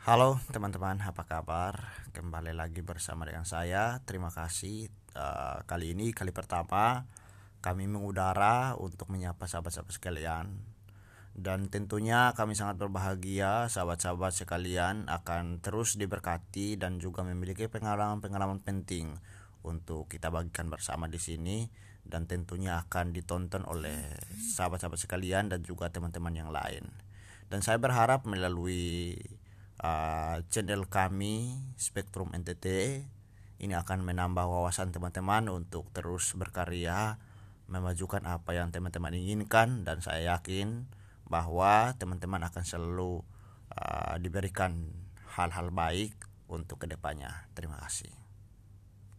Halo teman-teman, apa kabar? Kembali lagi bersama dengan saya. Terima kasih uh, kali ini kali pertama kami mengudara untuk menyapa sahabat-sahabat sekalian. Dan tentunya kami sangat berbahagia sahabat-sahabat sekalian akan terus diberkati dan juga memiliki pengalaman-pengalaman penting untuk kita bagikan bersama di sini dan tentunya akan ditonton oleh sahabat-sahabat sekalian dan juga teman-teman yang lain. Dan saya berharap melalui uh, channel kami Spektrum NTT ini akan menambah wawasan teman-teman untuk terus berkarya memajukan apa yang teman-teman inginkan dan saya yakin bahwa teman-teman akan selalu uh, diberikan hal-hal baik untuk ke depannya. Terima kasih.